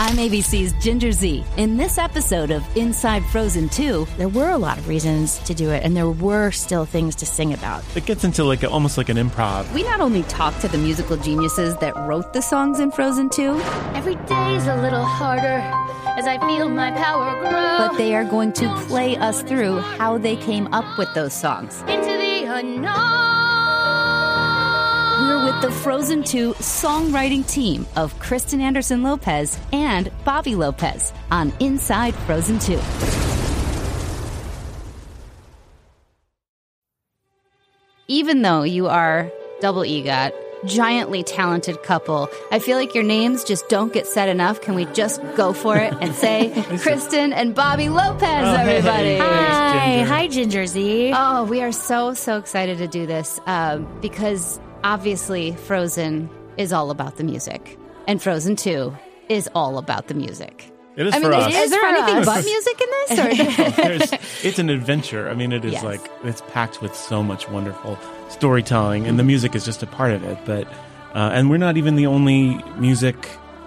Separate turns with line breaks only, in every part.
I'm ABC's Ginger Zee. In this episode of Inside Frozen 2,
there were a lot of reasons to do it, and there were still things to sing about.
It gets into like a, almost like an improv.
we not only talk to the musical geniuses that wrote the songs in Frozen 2,
Every day's a little harder as I feel my power grow.
but they are going to play us through how they came up with those songs.
into the unknown.
We're with the Frozen 2 songwriting team of Kristen Anderson Lopez and Bobby Lopez on Inside Frozen 2. Even though you are double EGOT, giantly talented couple, I feel like your names just don't get said enough. Can we just go for it and say Kristen and Bobby Lopez,
hey.
everybody?
Hi,
Ginger.
hi, Ginger Zee.
Oh, we are so, so excited to do this um, because obviously Frozen is all about the music, and Frozen 2 is all about the music.
It is
I mean,
for
is,
us.
is there anything
us.
but music in this? Or?
It's an adventure. I mean, it is
Yes.
like it's packed with so much wonderful storytelling, and the music is just a part of it. But uh, and we're not even the only music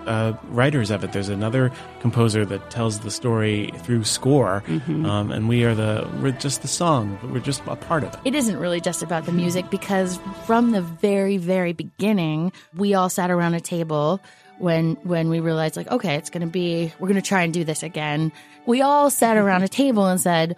uh, writers of it. There's another composer that tells the story through score, um, and we are the we're just the song, but we're just a part of it.
It isn't really just about the music because from the very, very beginning, we all sat around a table when when we realized like, okay, it's gonna be we're gonna try and do this again. We all sat around a table and said,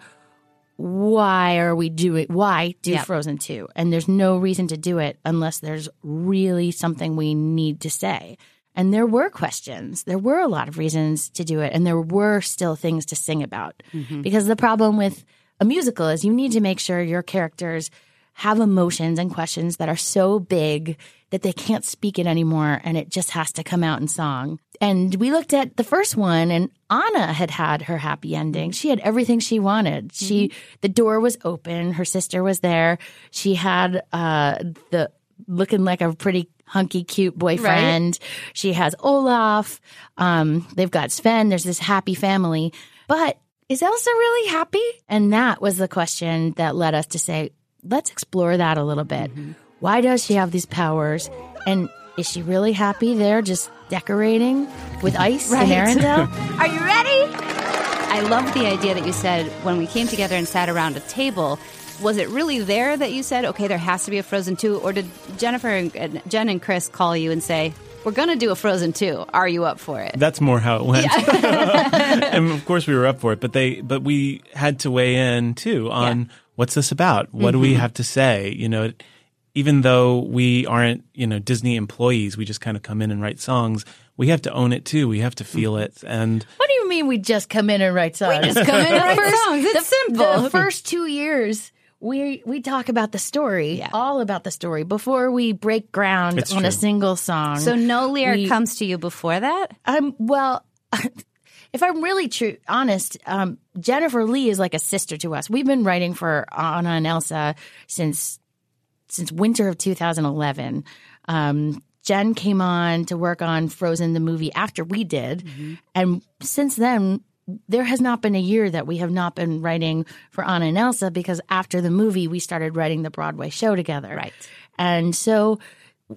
why are we doing why do
Yep.
Frozen 2? And there's no reason to do it unless there's really something we need to say. And there were questions. There were a lot of reasons to do it and there were still things to sing about. Because the problem with a musical is you need to make sure your characters have emotions and questions that are so big that they can't speak it anymore and it just has to come out in song. And we looked at the first one and Anna had had her happy ending. She had everything she wanted. She the door was open, her sister was there. She had uh the looking like a pretty hunky cute boyfriend. She has Olaf. Um they've got Sven. There's this happy family. But is Elsa really happy? And that was the question that led us to say, let's explore that a little bit. Why does she have these powers? And is she really happy there just decorating with ice
Right.
in Arendelle?
Are you ready? I love the idea that you said when we came together and sat around a table. Was it really there that you said, okay, there has to be a Frozen 2? Or did Jennifer and and Jen and Chris call you and say, we're going to do a Frozen 2. Are you up for it?
That's more how it went. and of course we were up for it, but they but we had to weigh in too on what's this about? What do we mm-hmm. have to say? You know, even though we aren't, you know, Disney employees, we just kind of come in and write songs. We have to own it too. We have to feel it and
What do you mean we just come in and write songs?
We just come in and write songs. It's
the,
simple.
The first two years, we we talk about the story,
Yeah.
all about the story before we break ground
It's
on a single song.
So no lyric
We-
comes to you before that?
I'm well. If I'm really true, honest, um, Jennifer Lee is like a sister to us. We've been writing for Anna and Elsa since since winter of 2011. Um, Jen came on to work on Frozen the movie after we did, and since then there has not been a year that we have not been writing for Anna and Elsa because after the movie we started writing the Broadway show together.
Right.
And so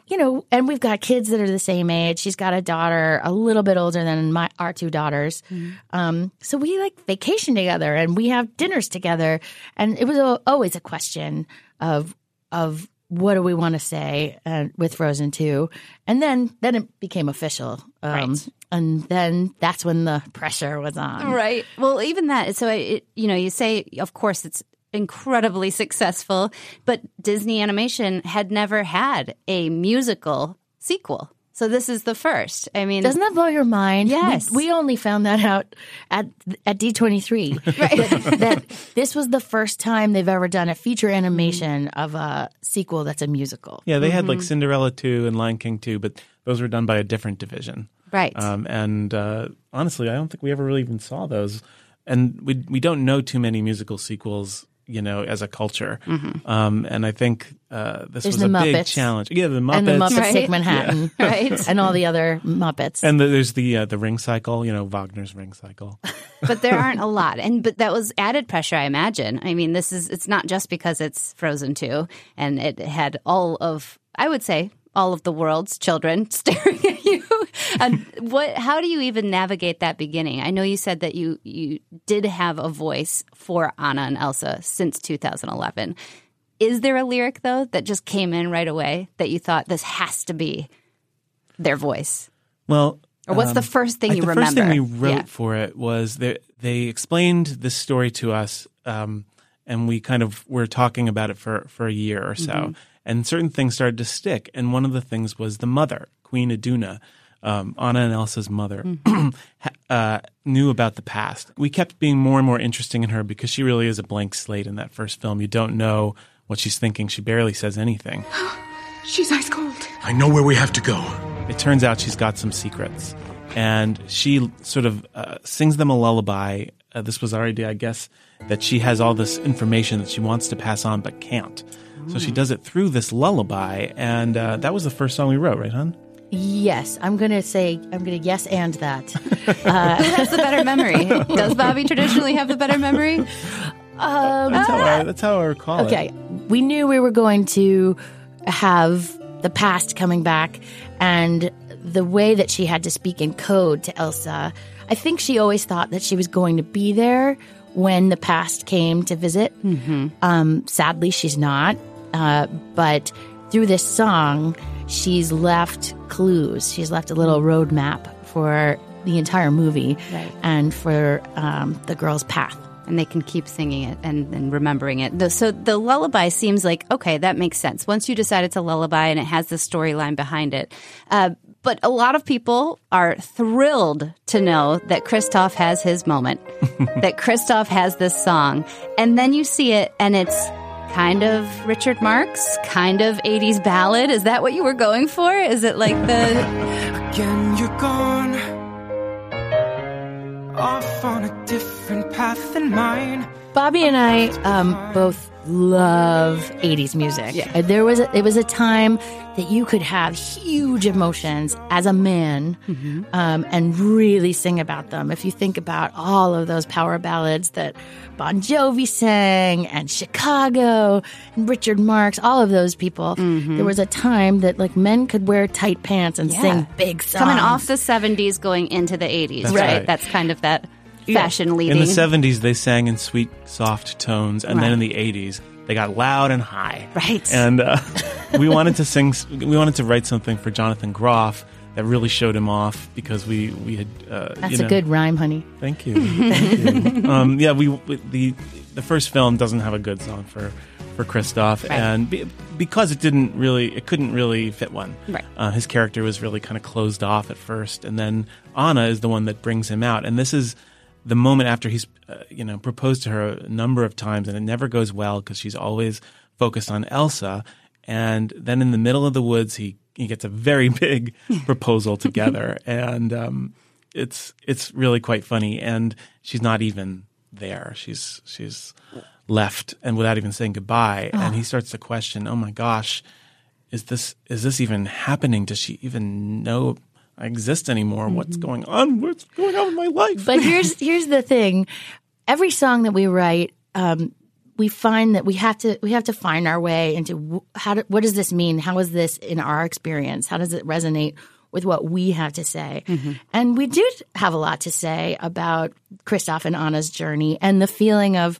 you know, and we've got kids that are the same age. She's got a daughter a little bit older than my our two daughters. Um, so we like vacation together and we have dinners together. And it was al- always a question of of what do we want to say uh, with Frozen Two, and then then it became official. Um,
Right.
And then that's when the pressure was on.
Right. Well, even that. So, it, you know, you say, of course, it's incredibly successful, but Disney Animation had never had a musical sequel. So this is the first. I mean,
Doesn't that blow your mind?
Yes.
We, only found that out at at D23. that, that this was the first time they've ever done a feature animation of a sequel that's a musical.
yeah, they had like Cinderella 2 and Lion King 2, but those were done by a different division.
right?
Um, and uh, honestly, I don't think we ever really even saw those. And we we don't know too many musical sequels, you know, as a culture. Um, and I think uh, this
Mm-hmm. There's
was
the
a big challenge. Yeah, the Muppets.
And the Muppets
Right.
Take Manhattan.
Right.
And all the other Muppets.
And the, there's the uh, the ring cycle, you know, Wagner's ring cycle.
but there aren't a lot and but that was added pressure i imagine i mean this is it's not just because it's frozen 2 and it had all of i would say all of the world's children staring at you and what? How do you even navigate that beginning? I know you said that you you did have a voice for Anna and Elsa since 2011. Is there a lyric though that just came in right away that you thought this has to be their voice?
Well,
Or what's the first thing you
the
remember?
first thing we wrote
Yeah.
for it was that they explained this story to us, um, and we kind of were talking about it for for a year or so,
Mm-hmm.
and certain things started to stick. And one of the things was the mother, Queen Iduna, um, Anna and Elsa's mother,
Mm-hmm.
uh, knew about the past. We kept being more and more interesting in her because she really is a blank slate in that first film. You don't know what she's thinking. She barely says anything.
She's ice cold.
I know where we have to go.
it turns out she's got some secrets. And she sort of uh, sings them a lullaby. Uh, this was our idea, I guess, that she has all this information that she wants to pass on but can't. So she does it through this lullaby. And uh, that was the first song we wrote, right, hon?
Yes, I'm going to say, I'm going to yes and that.
Who has the better memory? Does Bobby traditionally have the better memory?
That's how I, that's how I recall it.
Okay. We knew we were going to have the past coming back and the way that she had to speak in code to Elsa. I think she always thought that she was going to be there when the past came to visit. Um, sadly, she's not. Uh, but through this song, she's left clues. She's left a little roadmap for the entire movie
Right.
and for um, the girl's path.
and they can keep singing it and, and remembering it. So the lullaby seems like okay, that makes sense. Once you decide it's a lullaby and it has the storyline behind it, uh, but a lot of people are thrilled to know that Kristoff has his moment, that Kristoff has this song, and then you see it and it's. Kind of Richard Marx, kind of 80s ballad. Is that what you were going for? Is it like the
Again, you're gone. Off on a different path than mine.
Bobby and I um, both love 80s music. Yeah. There was a, it was a time that you could have huge emotions as a man um, and really sing about them. If you think about all of those power ballads that Bon Jovi sang and Chicago and Richard Marx, all of those people, there was a time that like men could wear tight pants and sing big songs.
coming off the 70s going into the 80s,
That's
right?
right.
That's kind of that fashion leading.
In the 70s, they sang in sweet, soft tones. And
Right.
then in the 80s, they got loud and high.
Right.
And uh, we wanted to sing, we wanted to write something for Jonathan Groff that really showed him off because we, we had. Uh,
That's
you
a good rhyme, honey.
Thank you. Thank you. um, yeah, we the the first film doesn't have a good song for for Kristoff, and be, because it didn't really, it couldn't really fit one.
Right.
Uh, his character was really kind of closed off at first, and then Anna is the one that brings him out, and this is the moment after he's uh, you know proposed to her a number of times, and it never goes well because she's always focused on Elsa, and then in the middle of the woods he he gets a very big proposal together, and um, it's it's really quite funny. And she's not even there. She's she's left and without even saying goodbye. And he starts to question oh my gosh is this is this even happening? Does she even know i exist anymore what's going on what's going on with my life
But here's here's the thing: every song that we write, um, we find that we have to we have to find our way into how do, what does this mean? How is this in our experience? How does it resonate with what we have to say? And we do have a lot to say about Kristoff and Anna's journey and the feeling of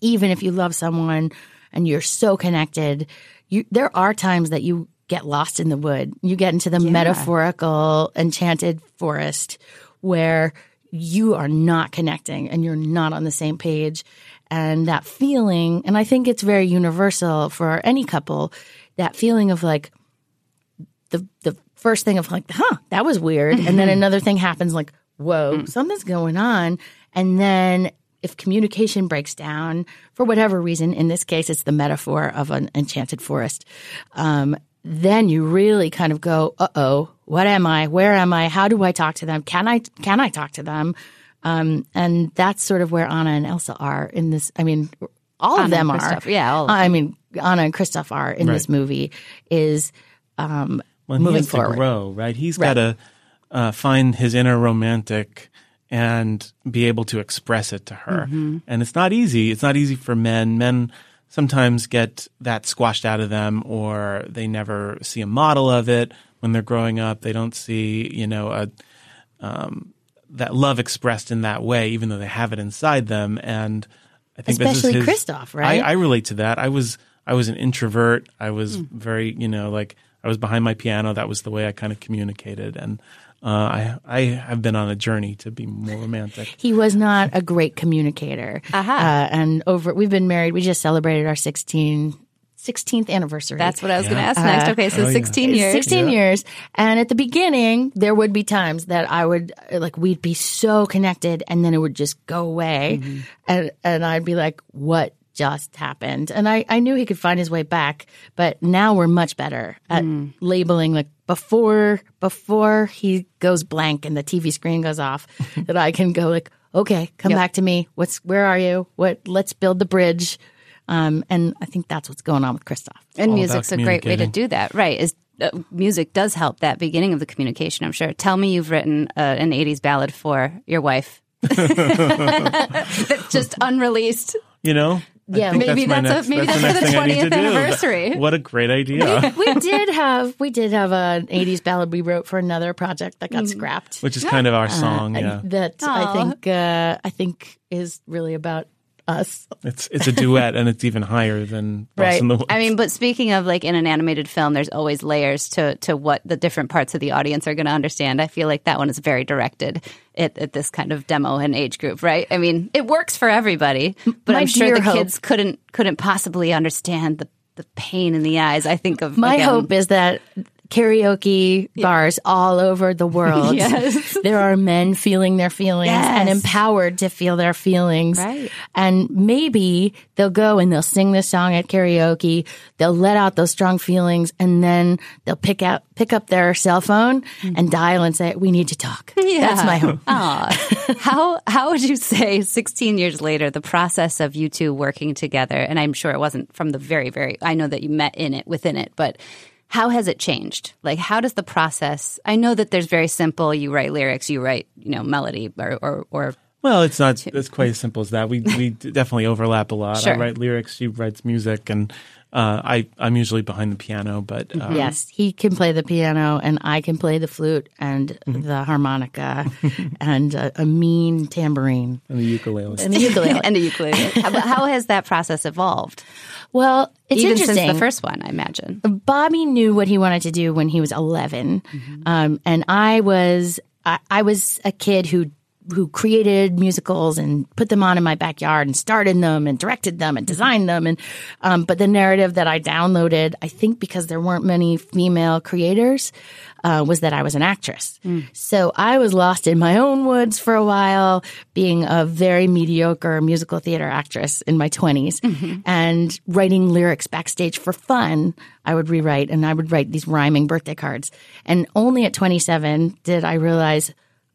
even if you love someone and you're so connected, you there are times that you get lost in the wood. You get into the metaphorical enchanted forest where you are not connecting and you're not on the same page. And that feeling, and I think it's very universal for any couple, that feeling of like the the first thing of like, huh, that was weird. And then another thing happens like, whoa, something's going on. And then if communication breaks down for whatever reason, in this case, it's the metaphor of an enchanted forest. Um, then you really kind of go, uh oh, what am I? Where am I? How do I talk to them? Can I can I talk to them? Um, and that's sort of where Anna and Elsa are in this. I mean, all of
Anna
them are.
Kristoff, yeah, all of
I mean, Anna and Kristoff are in this movie. Is um,
Well, he
moving
has
forward.
to grow, right? He's
Right.
got to uh, find his inner romantic and be able to express it to her.
Mm-hmm.
And it's not easy. It's not easy for men. Men sometimes get that squashed out of them or they never see a model of it. when they're growing up. They don't see, you know, a, um, that love expressed in that way, even though they have it inside them. And I think
Especially
his,
Kristoff, right?
I, I relate to that. I was I was an introvert. I was very, you know, like I was behind my piano. That was the way I kind of communicated, and uh, I I have been on a journey to be more romantic.
He was not a great communicator.
Aha.
Uh, and over, we've been married. We just celebrated our 16, 16th anniversary.
That's what I was going to
Yeah.
ask next. Okay, so
Oh, yeah.
16 years.
16 years. And at the beginning, there would be times that I would, like, we'd be so connected and then it would just go away.
Mm-hmm.
And, and I'd be like, what just happened? And I, I knew he could find his way back, but now we're much better at
Mm.
labeling, like, before, before he goes blank and the TV screen goes off, that I can go, like, okay, come
Yep.
back to me. What's, where are you? What, let's build the bridge. Um, and I think that's what's going on with Kristoff.
And
all
music's a great way to do that, right? Is uh, music does help that beginning of the communication. I'm sure. Tell me you've written uh, an '80s ballad for your wife. That's just unreleased.
You know, I
Yeah,
think
maybe
my
that's a- maybe
the
that's for the
thing I need to
20th anniversary.
What a great idea!
we did have we did have an 80s ballad we wrote for another project that got
Mm.
scrapped
Which is kind of our song.
Uh,
Yeah,
that
Aw.
i think uh, i think is really about us
it's it's a duet, and it's even higher than Lost
Right.
in the Woods.
I mean, but speaking of like in an animated film, there's always layers to to what the different parts of the audience are going to understand. I feel like that one is very directed at, at this kind of demo and age group, right? I mean, it works for everybody, but
My
I'm sure the
hope-
kids couldn't couldn't possibly understand the the pain in the eyes. I think of
my
again,
hope is that karaoke bars all over the world.
Yes.
there are men feeling their feelings and empowered to feel their feelings.
Right.
and maybe they'll go and they'll sing this song at karaoke they'll let out those strong feelings and then they'll pick out pick up their cell phone mm-hmm. and dial and say we need to talk. Yeah. that's my hope
how how would you say 16 years later the process of you two working together and I'm sure it wasn't from the very very I know that you met in it within it but how has it changed like how does the process I know that there's very simple you write lyrics you write you know melody or or, or
Well, it's not. It's quite as simple as that. We we definitely overlap a lot.
Sure.
I write lyrics. She writes music, and uh, I I'm usually behind the piano. But uh,
Yes, he can play the piano, and I can play the flute and the harmonica and a, a mean tambourine
and the ukulele.
and the ukulele.
and a ukulele how, how has that process evolved
well, it's
even
interesting.
since the first one I imagine
Bobby knew what he wanted to do when he was 11, um, and I was I, I was a kid who who created musicals and put them on in my backyard and started them and directed them and designed them and um, but the narrative that I downloaded, I think because there weren't many female creators, uh, was that I was an actress. So I was lost in my own woods for a while, being a very mediocre musical theater actress in my 20s and writing lyrics backstage for fun. I would rewrite and I would write these rhyming birthday cards. And only at 27 did I realize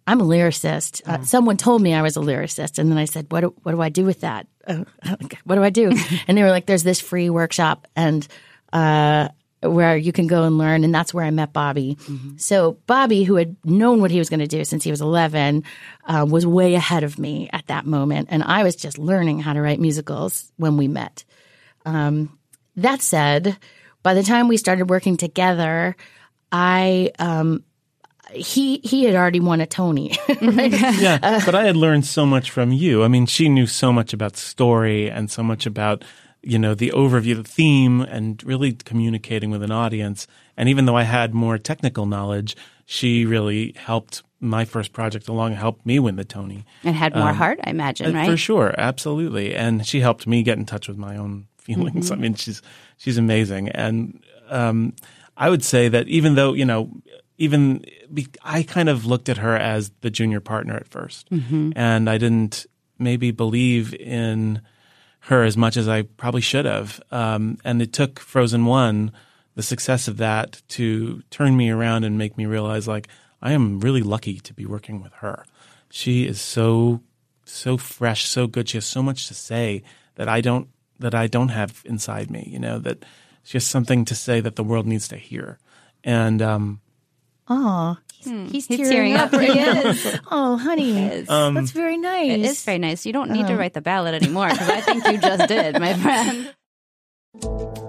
I'm a lyricist. Uh, someone told me I was a lyricist, and then I said, "What do, what do I do with that? Uh, what do I do?" and they were like, "There's this free workshop, and uh, where you can go and learn." And that's where I met Bobby. So Bobby, who had known what he was going to do since he was 11, uh, was way ahead of me at that moment, and I was just learning how to write musicals when we met. Um, that said, by the time we started working together, I um, he he had already won a Tony.
yeah, but I had learned so much from you. I mean, she knew so much about story and so much about you know the overview, the theme, and really communicating with an audience. And even though I had more technical knowledge, she really helped my first project along, helped me win the Tony.
and had more heart I imagine right
For sure, absolutely. And she helped me get in touch with my own feelings.
Mm-hmm.
I mean, she's she's amazing. And um, I would say that even though you know, even I kind of looked at her as the junior partner at 1st
Mm-hmm.
and I didn't maybe believe in her as much as I probably should have. Um, and it took Frozen One, the success of that, to turn me around and make me realize like I am really lucky to be working with her. She is so so fresh, so good. She has so much to say that I don't that I don't have inside me. You know that she has something to say that the world needs to hear. And um,
Oh, he's, he's,
Hmm. He's
tearing,
tearing
up.
up.
right
He is.
Oh, honey,
is.
that's very nice.
It is very nice. You don't need to write the ballad anymore because I think you just did, my friend.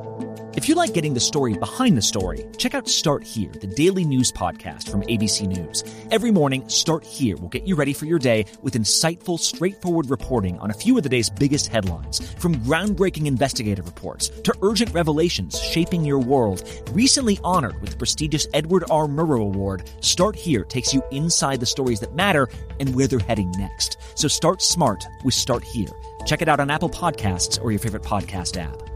If you like getting the story behind the story, check out Start Here, the daily news podcast from ABC News. Every morning, Start Here will get you ready for your day with insightful, straightforward reporting on a few of the day's biggest headlines. From groundbreaking investigative reports to urgent revelations shaping your world, recently honored with the prestigious Edward R. Murrow Award, Start Here takes you inside the stories that matter and where they're heading next. So start smart with Start Here. Check it out on Apple Podcasts or your favorite podcast app.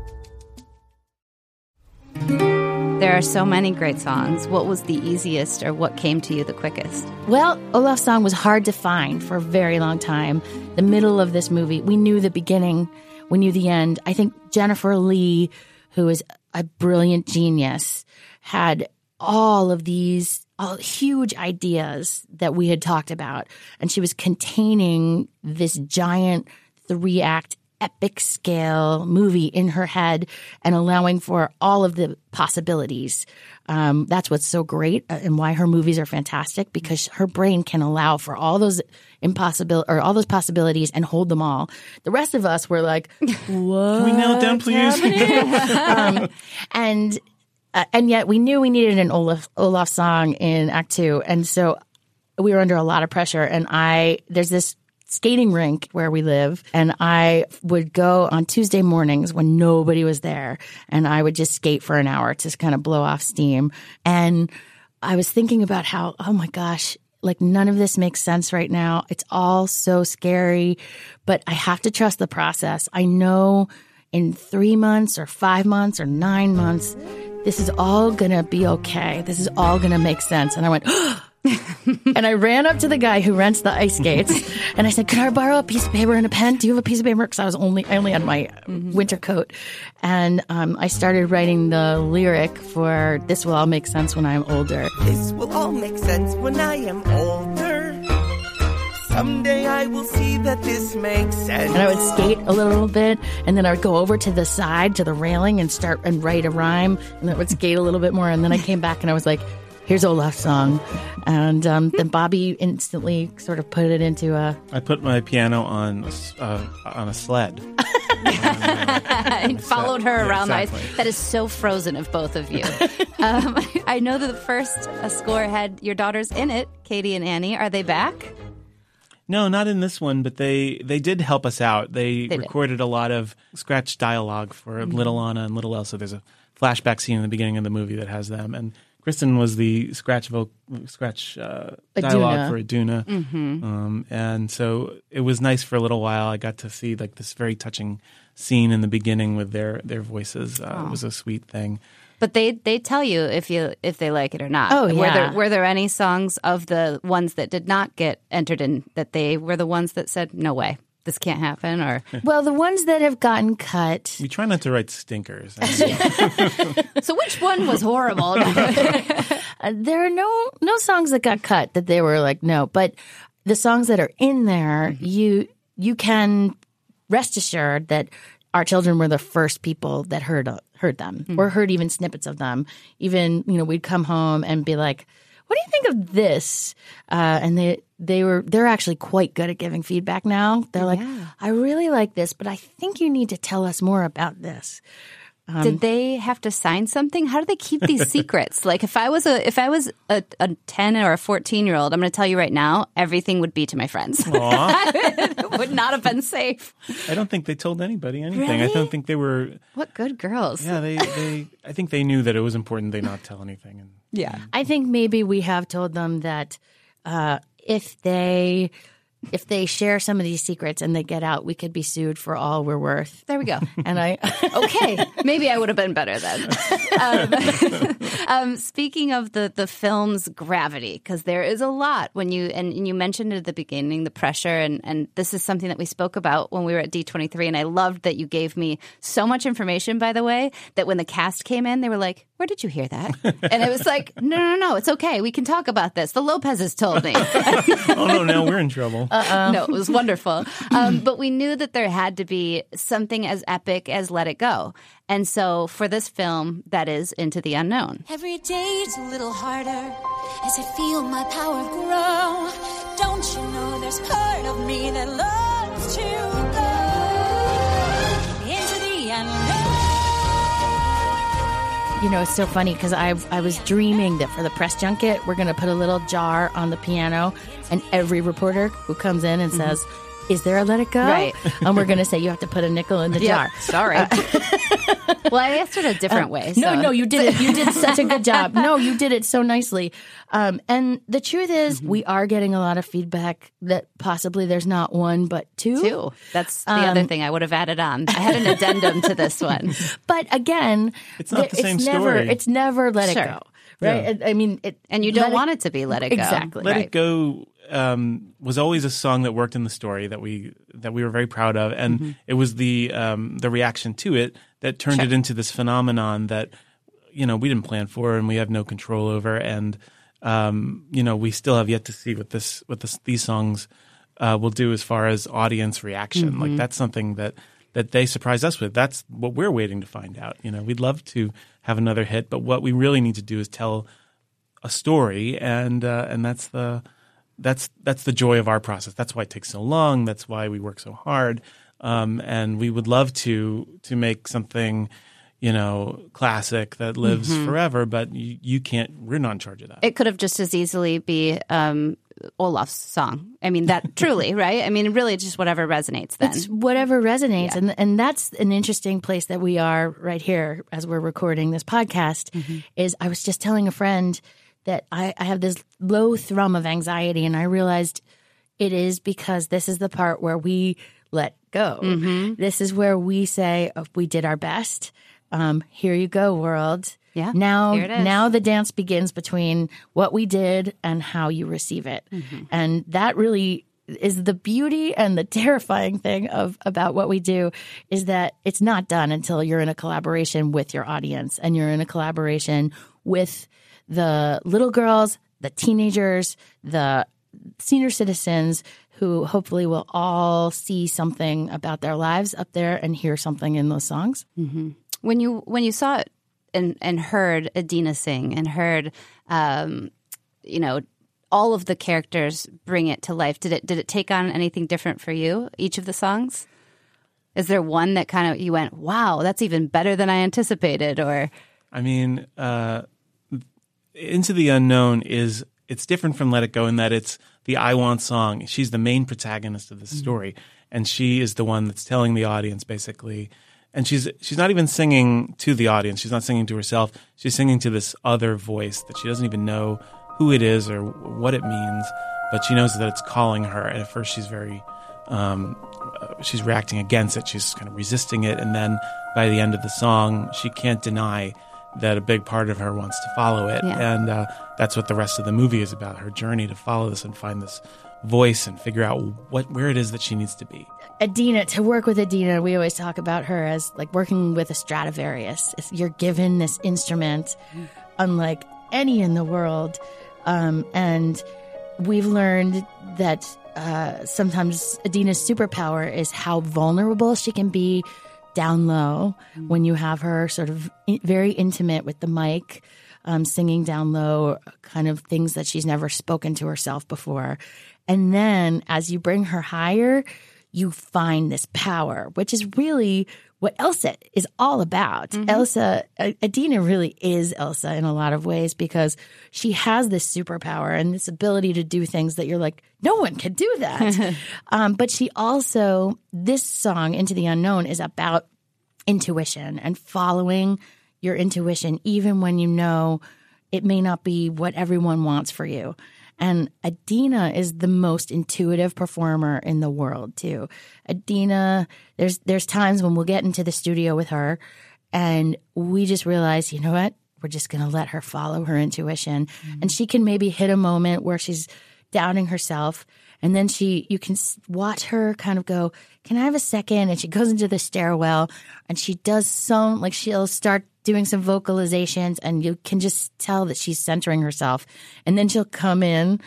There are so many great songs. What was the easiest or what came to you the quickest?
Well, Olaf's song was hard to find for a very long time. The middle of this movie, we knew the beginning, we knew the end. I think Jennifer Lee, who is a brilliant genius, had all of these all huge ideas that we had talked about. And she was containing this giant three act epic scale movie in her head and allowing for all of the possibilities. Um, that's what's so great uh, and why her movies are fantastic because her brain can allow for all those impossible or all those possibilities and hold them all. The rest of us were like, "What?
Can we nail it down, please?
um, and uh, and yet we knew we needed an Olaf Olaf song in Act Two, and so we were under a lot of pressure. And I there's this skating rink where we live and I would go on Tuesday mornings when nobody was there and I would just skate for an hour to kind of blow off steam. And I was thinking about how, oh my gosh, like none of this makes sense right now. It's all so scary, but I have to trust the process. I know in three months or five months or nine months, this is all gonna be okay. This is all gonna make sense. And I went, oh, and I ran up to the guy who rents the ice skates and I said, Could I borrow a piece of paper and a pen? Do you have a piece of paper? Because I was only, I only had my winter coat. And um, I started writing the lyric for This Will All Make Sense When I'm Older.
This will all make sense when I am older. Someday I will see that this makes sense.
And I would skate a little bit and then I would go over to the side to the railing and start and write a rhyme. And then I would skate a little bit more. And then I came back and I was like, Here's Olaf's song. And um, then Bobby instantly sort of put it into a.
I put my piano on uh, on a sled.
and followed her
Yeah,
around the ice. That is so frozen of both of you. um, I know that the first uh, score had your daughters in it, Katie and Annie. Are they back?
No, not in this one, but they they did help us out. They,
They did.
recorded a lot of scratch dialogue for
Mm-hmm.
Little Anna and Little Elsa. There's a flashback scene in the beginning of the movie that has them, and Kristen was the scratch vocal, scratch uh, dialogue for Iduna.
Mm-hmm.
Um, and so it was nice for a little while. I got to see like this very touching scene in the beginning with their their voices. Uh, It was a sweet thing.
But they they tell you if you if they like it or not.
Oh,
Were
yeah.
there were there any songs of the ones that did not get entered in that they were the ones that said no way this can't happen or
Well, the ones that have gotten cut.
We try not to write stinkers.
so which one was horrible?
Uh, there are no no songs that got cut that they were like no, but the songs that are in there, you you can rest assured that our children were the first people that heard heard them or heard even snippets of them. Even you know we'd come home and be like, "What do you think of this?" Uh, and they they were they're actually quite good at giving feedback now. They're like, "I really like this, but I think you need to tell us more about this."
Did they have to sign something? How do they keep these secrets? Like if I was a if I was a, a ten or a fourteen year old, I'm going to tell you right now, everything would be to my friends. it would not have been safe.
I don't think they told anybody anything. I don't think they were.
What good girls?
Yeah, they, they. I think they knew that it was important they not tell anything. And
Yeah.
I think maybe we have told them that uh, if they if they share some of these secrets and they get out, we could be sued for all we're worth.
There we go.
And I
okay, maybe I would have been better then. Um, um, speaking of the the film's gravity, because there is a lot when you and, and you mentioned it at the beginning, the pressure, and and this is something that we spoke about when we were at D twenty three, and I loved that you gave me so much information. By the way, that when the cast came in, they were like, "Where did you hear that?" And it was like, "No, no, no, it's okay. We can talk about this." The Lopez's told me.
oh no, now we're in trouble.
No, it was wonderful. Um, but we knew that there had to be something as epic as Let It Go. And so for this film, that is Into the Unknown.
Every day it's a little harder as I feel my power grow. Don't you know there's part of me that loves
you know, it's so funny because I I was dreaming that for the press junket we're going to put a little jar on the piano, and every reporter who comes in and mm-hmm. says. Is there a let it go?
Right.
and we're going to say you have to put a nickel in the jar.
Sorry. well, I asked it a different way.
No,
so-
no, you did it. You did such a good job. No, you did it so nicely. Um, and the truth is,
Mm-hmm.
we are getting a lot of feedback that possibly there's not one but two.
Two. That's the other
Um,
thing I would have added on. I had an addendum to this one.
But again,
It's not
there-
the same
never,
story.
It's never let
Sure.
it go, right? I I mean, it,
And you don't
it-
want it to be let it go.
Exactly.
Let
Right.
It Go um, was always a song that worked in the story that we that we were very proud of, and
Mm-hmm.
it was the um, the reaction to it that turned it into this phenomenon that you know we didn't plan for and we have no control over, and um, you know we still have yet to see what this what this, these songs uh, will do as far as audience reaction.
Mm-hmm.
Like that's something that that they surprised us with. That's what we're waiting to find out. You know, we'd love to have another hit, but what we really need to do is tell a story, and uh, and that's the that's that's the joy of our process. That's why it takes so long. That's why we work so hard, um, and we would love to to make something, you know, classic that lives forever. But you, you can't. We're not in charge of that.
It could have just as easily be um, Olaf's song. I mean, that truly, right? I mean, really, it's just whatever resonates then.
It's whatever resonates, and and that's an interesting place that we are right here as we're recording this podcast.
Mm-hmm.
Is I was just telling a friend that I, I have this low thrum of anxiety, and I realized it is because this is the part where we let go.
Mm-hmm.
This is where we say oh, we did our best. Um, here you go, world.
Yeah,
Now,
here it is.
now the dance begins between what we did and how you receive it,
Mm-hmm.
and that really is the beauty and the terrifying thing of about what we do is that it's not done until you're in a collaboration with your audience and you're in a collaboration with the little girls, the teenagers, the senior citizens who hopefully will all see something about their lives up there and hear something in those songs.
when you when you saw it and and heard Idina sing and heard um, you know all of the characters bring it to life did it did it take on anything different for you each of the songs? Is there one that kind of you went wow that's even better than I anticipated or?
I mean, uh, Into the Unknown is it's different from Let It Go in that it's the I Want song. She's the main protagonist of the story, and she is the one that's telling the audience basically. And she's she's not even singing to the audience. She's not singing to herself. She's singing to this other voice that she doesn't even know who it is or what it means, but she knows that it's calling her. And at first, she's very um, uh, she's reacting against it. She's kind of resisting it, and then by the end of the song, she can't deny that a big part of her wants to follow it,
Yeah.
and uh, that's what the rest of the movie is about: her journey to follow this and find this voice and figure out what where it is that she needs to be.
Idina, to work with Idina, we always talk about her as like working with a Stradivarius. If You're given this instrument, unlike any in the world. Um, and we've learned that uh, sometimes Idina's superpower is how vulnerable she can be down low when you have her sort of very intimate with the mic, um, singing down low, kind of things that she's never spoken to herself before. And then as you bring her higher, you find this power, which is really what Elsa is all about. Elsa, uh, Idina really is Elsa in a lot of ways because she has this superpower and this ability to do things that you're like, no one can do that. um, but she also, this song, Into the Unknown, is about intuition and following your intuition, even when you know it may not be what everyone wants for you. And Idina is the most intuitive performer in the world too. Idina, there's there's times when we'll get into the studio with her and we just realize, you know what? We're just going to let her follow her intuition. Mm-hmm. And she can maybe hit a moment where she's doubting herself and then she you can watch her kind of go can i have a second and she goes into the stairwell and she does some like she'll start doing some vocalizations and you can just tell that she's centering herself and then she'll come in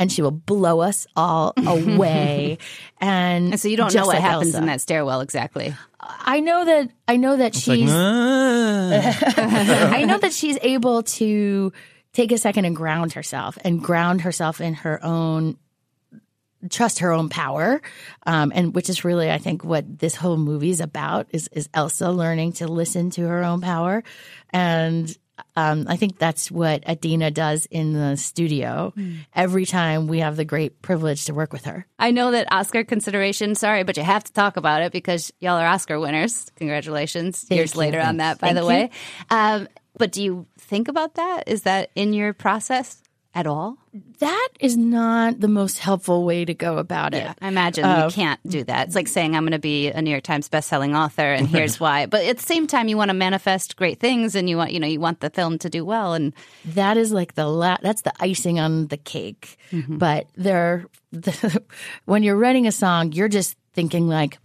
and she will blow us all away and,
and so you don't know what
like
happens
Elsa.
in that stairwell exactly
i know that i know that
It's like,
she's
"Ah."
I know that she's able to take a second and ground herself and ground herself in her own trust her own power, um, and which is really, I think, what this whole movie is about is is Elsa learning to listen to her own power, and um, I think that's what Idina does in the studio every time we have the great privilege to work with her.
I know that Oscar consideration, sorry, but you have to talk about it because y'all are Oscar winners. Congratulations. Years
you.
later on that, by
Thank
the way. Um, but do you think about that? Is that in your process at all?
That is not the most helpful way to go about it.
I imagine you can't do that. It's like saying I'm going to be a New York Times bestselling author, and here's why. But at the same time, you want to manifest great things, and you want you know you want the film to do well. And
that is like the la- that's the icing on the cake. Mm-hmm. But there, the, when you're writing a song, you're just thinking like,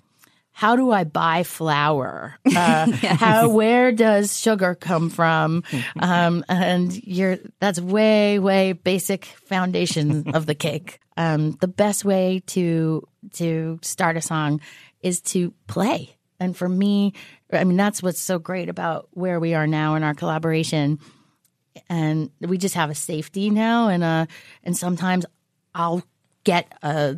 how do I buy flour? Uh, How where does sugar come from? Um, and you're that's way way basic foundation of the cake. Um, the best way to to start a song is to play. And for me, I mean that's what's so great about where we are now in our collaboration and we just have a safety now and uh and sometimes I'll get a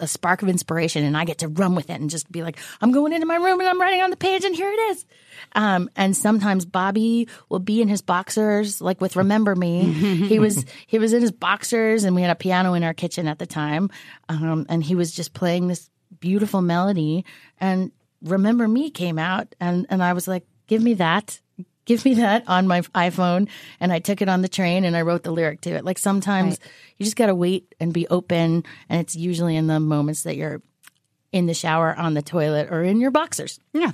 a spark of inspiration and I get to run with it and just be like, I'm going into my room and I'm writing on the page and here it is. Um, and sometimes Bobby will be in his boxers, like with Remember Me. he was he was in his boxers and we had a piano in our kitchen at the time. Um, and he was just playing this beautiful melody and Remember Me came out and, and I was like, give me that give me that on my iPhone. And I took it on the train and I wrote the lyric to it. Like sometimes you just got to wait and be open. And it's usually in the moments that you're in the shower, on the toilet, or in your boxers.
yeah,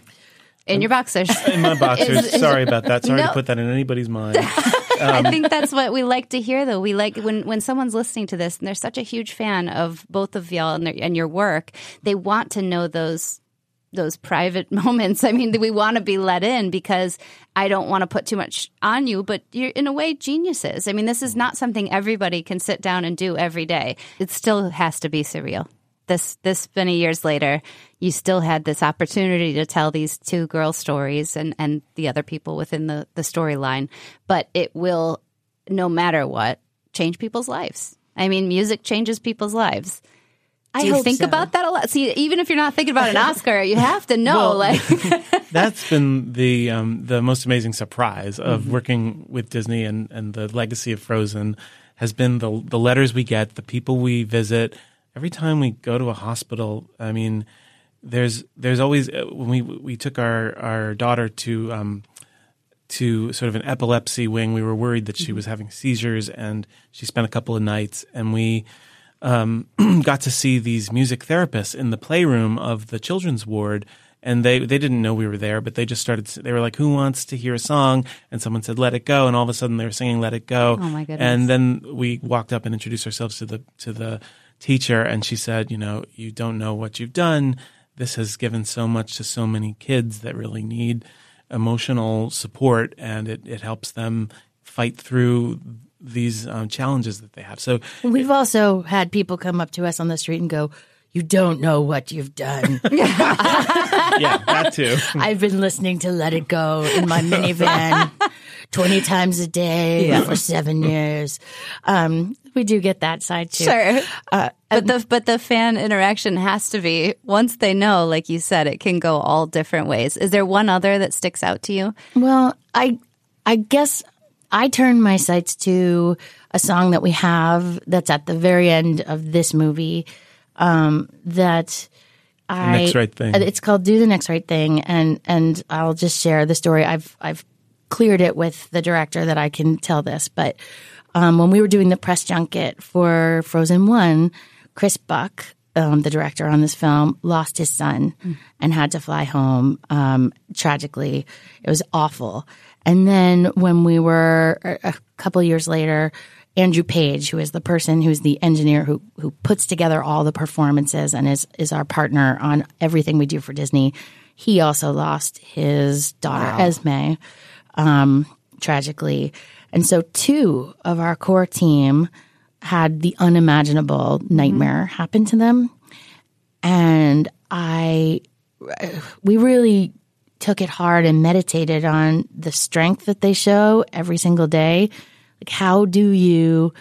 in your boxers.
In my boxers. Sorry about that. Sorry
No.
to put that in anybody's mind.
Um, I think that's what we like to hear, though. We like when when someone's listening to this and they're such a huge fan of both of y'all and, their, and your work. They want to know those those private moments. I mean, we want to be let in because I don't want to put too much on you, but you're in a way geniuses. I mean, this is not something everybody can sit down and do every day. It still has to be surreal. This this many years later, you still had this opportunity to tell these two girl stories and and the other people within the the storyline, but it will no matter what change people's lives. I mean, music changes people's lives. Do
I
you think
so.
about that a lot? See, even if you're not thinking about an Oscar, you have to know.
Well,
like,
That's been the um, the most amazing surprise of
Mm-hmm.
working with Disney and, and the legacy of Frozen has been the the letters we get, the people we visit. Every time we go to a hospital, I mean, there's there's always uh, when we we took our our daughter to um, to sort of an epilepsy wing. We were worried that she was having seizures, and she spent a couple of nights. And we um, got to see these music therapists in the playroom of the children's ward. And they, they didn't know we were there, but they just started. They were like, "Who wants to hear a song?" And someone said, "Let it go." And all of a sudden, they were singing "Let It Go."
Oh, my goodness.
And then we walked up and introduced ourselves to the to the teacher, and she said, "You know, you don't know what you've done. This has given so much to so many kids that really need emotional support, and it, it helps them fight through these um, challenges that they have." So
We've also had people come up to us on the street and go, You don't know what you've done.
yeah, that too.
I've been listening to Let It Go in my minivan 20 times a day for seven years. Um, we do get that side too.
sure. but the but the fan interaction has to be once they know, like you said, it can go all different ways. Is there one other that sticks out to you?
Well, I I guess I turn my sights to a song that we have that's at the very end of this movie. Um, that I
Next Right Thing.
It's called "Do the Next Right Thing," and and I'll just share the story. I've I've cleared it with the director that I can tell this, but um, when we were doing the press junket for Frozen One, Chris Buck, um, the director on this film, lost his son and had to fly home. Um, tragically, it was awful. And then when we were a couple years later, Andrew Page, who is the person who's the engineer who who puts together all the performances and is is our partner on everything we do for Disney, he also lost his daughter Esme um, tragically. And so two of our core team had the unimaginable nightmare happen to them. And I, we really took it hard and meditated on the strength that they show every single day. Like, how do you,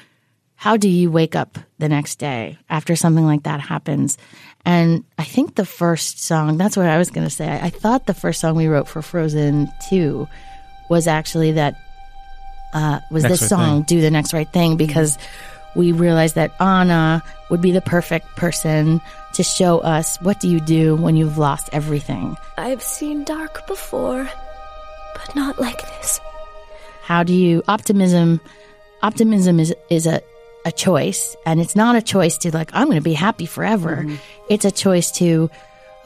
how do you wake up the next day after something like that happens? And I think the first song, that's what I was going to say. I, I thought the first song we wrote for Frozen 2 was actually that, uh, was
Next
this
Right
song,
Thing.
Do the Next Right Thing, because we realized that Anna would be the perfect person to show us what do you do when you've lost everything.
I've seen dark before, but not like this.
How do you optimism? Optimism is is a a choice, and it's not a choice to like I'm going to be happy forever. Mm-hmm. It's a choice to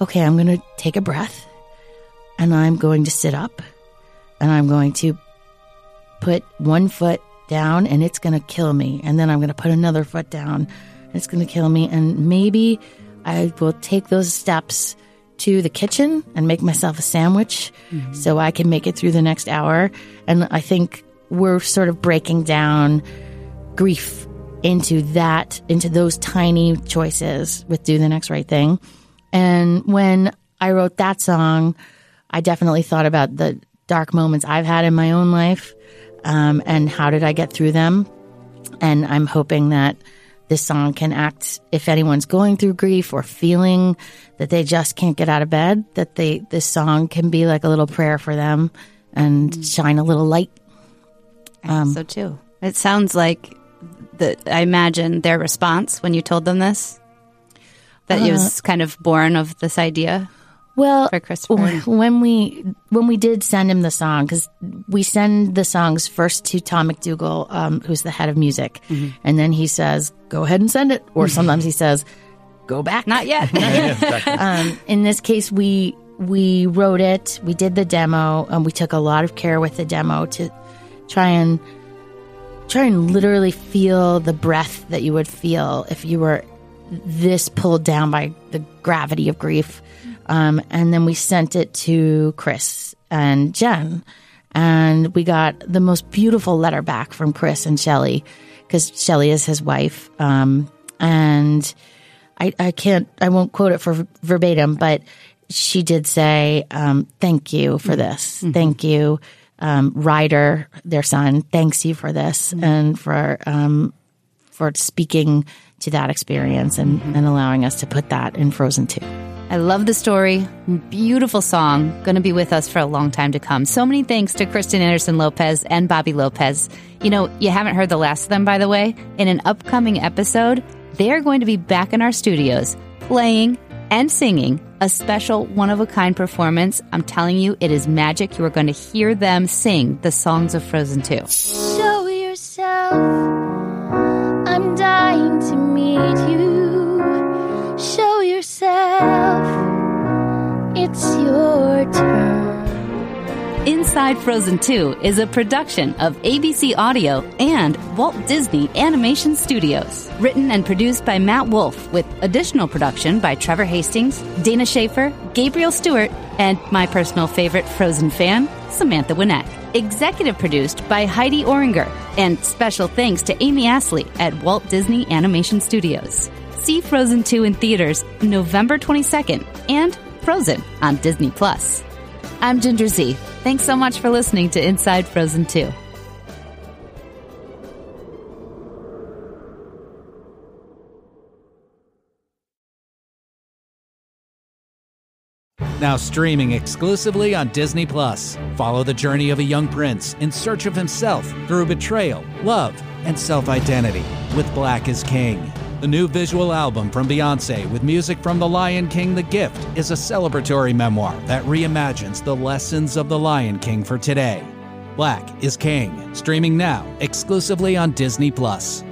okay, I'm going to take a breath, and I'm going to sit up, and I'm going to put one foot down, and it's going to kill me, and then I'm going to put another foot down, and it's going to kill me, and maybe I will take those steps to the kitchen and make myself a sandwich mm-hmm. so I can make it through the next hour. And I think we're sort of breaking down grief into that, into those tiny choices with Do the Next Right Thing. And when I wrote that song, I definitely thought about the dark moments I've had in my own life um, and how did I get through them. And I'm hoping that this song can act if anyone's going through grief or feeling that they just can't get out of bed, that they this song can be like a little prayer for them and mm. shine a little light.
I think um, so too. It sounds like the I imagine their response when you told them this that it uh, was kind of born of this idea.
Well,
For Christopher.
when we when we did send him the song, because we send the songs first to Tom MacDougall, um, who's the head of music, and then he says, "Go ahead and send it," or sometimes he says, "Go back."
Not yet.
um, in this case, we we wrote it, we did the demo, and we took a lot of care with the demo to try and try and literally feel the breath that you would feel if you were this pulled down by the gravity of grief. Um, and then we sent it to Chris and Jen, and we got the most beautiful letter back from Chris and Shelly because Shelly is his wife. Um, and I, I can't, I won't quote it for verbatim, but she did say, um, thank you for this. Thank you. Um, Ryder, their son, thanks you for this and for, um, for speaking to that experience and, and allowing us to put that in Frozen 2.
I love the story. Beautiful song. Going to be with us for a long time to come. So many thanks to Kristen Anderson Lopez and Bobby Lopez. You know, you haven't heard the last of them, by the way. In an upcoming episode, they're going to be back in our studios playing and singing a special one of a kind performance. I'm telling you, it is magic. You are going to hear them sing the songs of Frozen 2.
Show yourself. I'm dying to meet you. Show yourself. It's your turn.
Inside Frozen 2 is a production of ABC Audio and Walt Disney Animation Studios. Written and produced by Matt Wolf, with additional production by Trevor Hastings, Dana Schaefer, Gabriel Stewart, and my personal favorite Frozen fan, Samantha Winneck. Executive produced by Heidi Oringer, and special thanks to Amy Astley at Walt Disney Animation Studios. See Frozen 2 in theaters November 22nd and Frozen on Disney Plus. I'm Ginger Zee. Thanks so much for listening to Inside Frozen 2.
Now streaming exclusively on Disney Plus. Follow the journey of a young prince in search of himself through betrayal, love, and self-identity with Black is King. The new visual album from Beyonce with music from The Lion King The Gift is a celebratory memoir that reimagines the lessons of The Lion King for today. Black is King, streaming now exclusively on Disney Plus.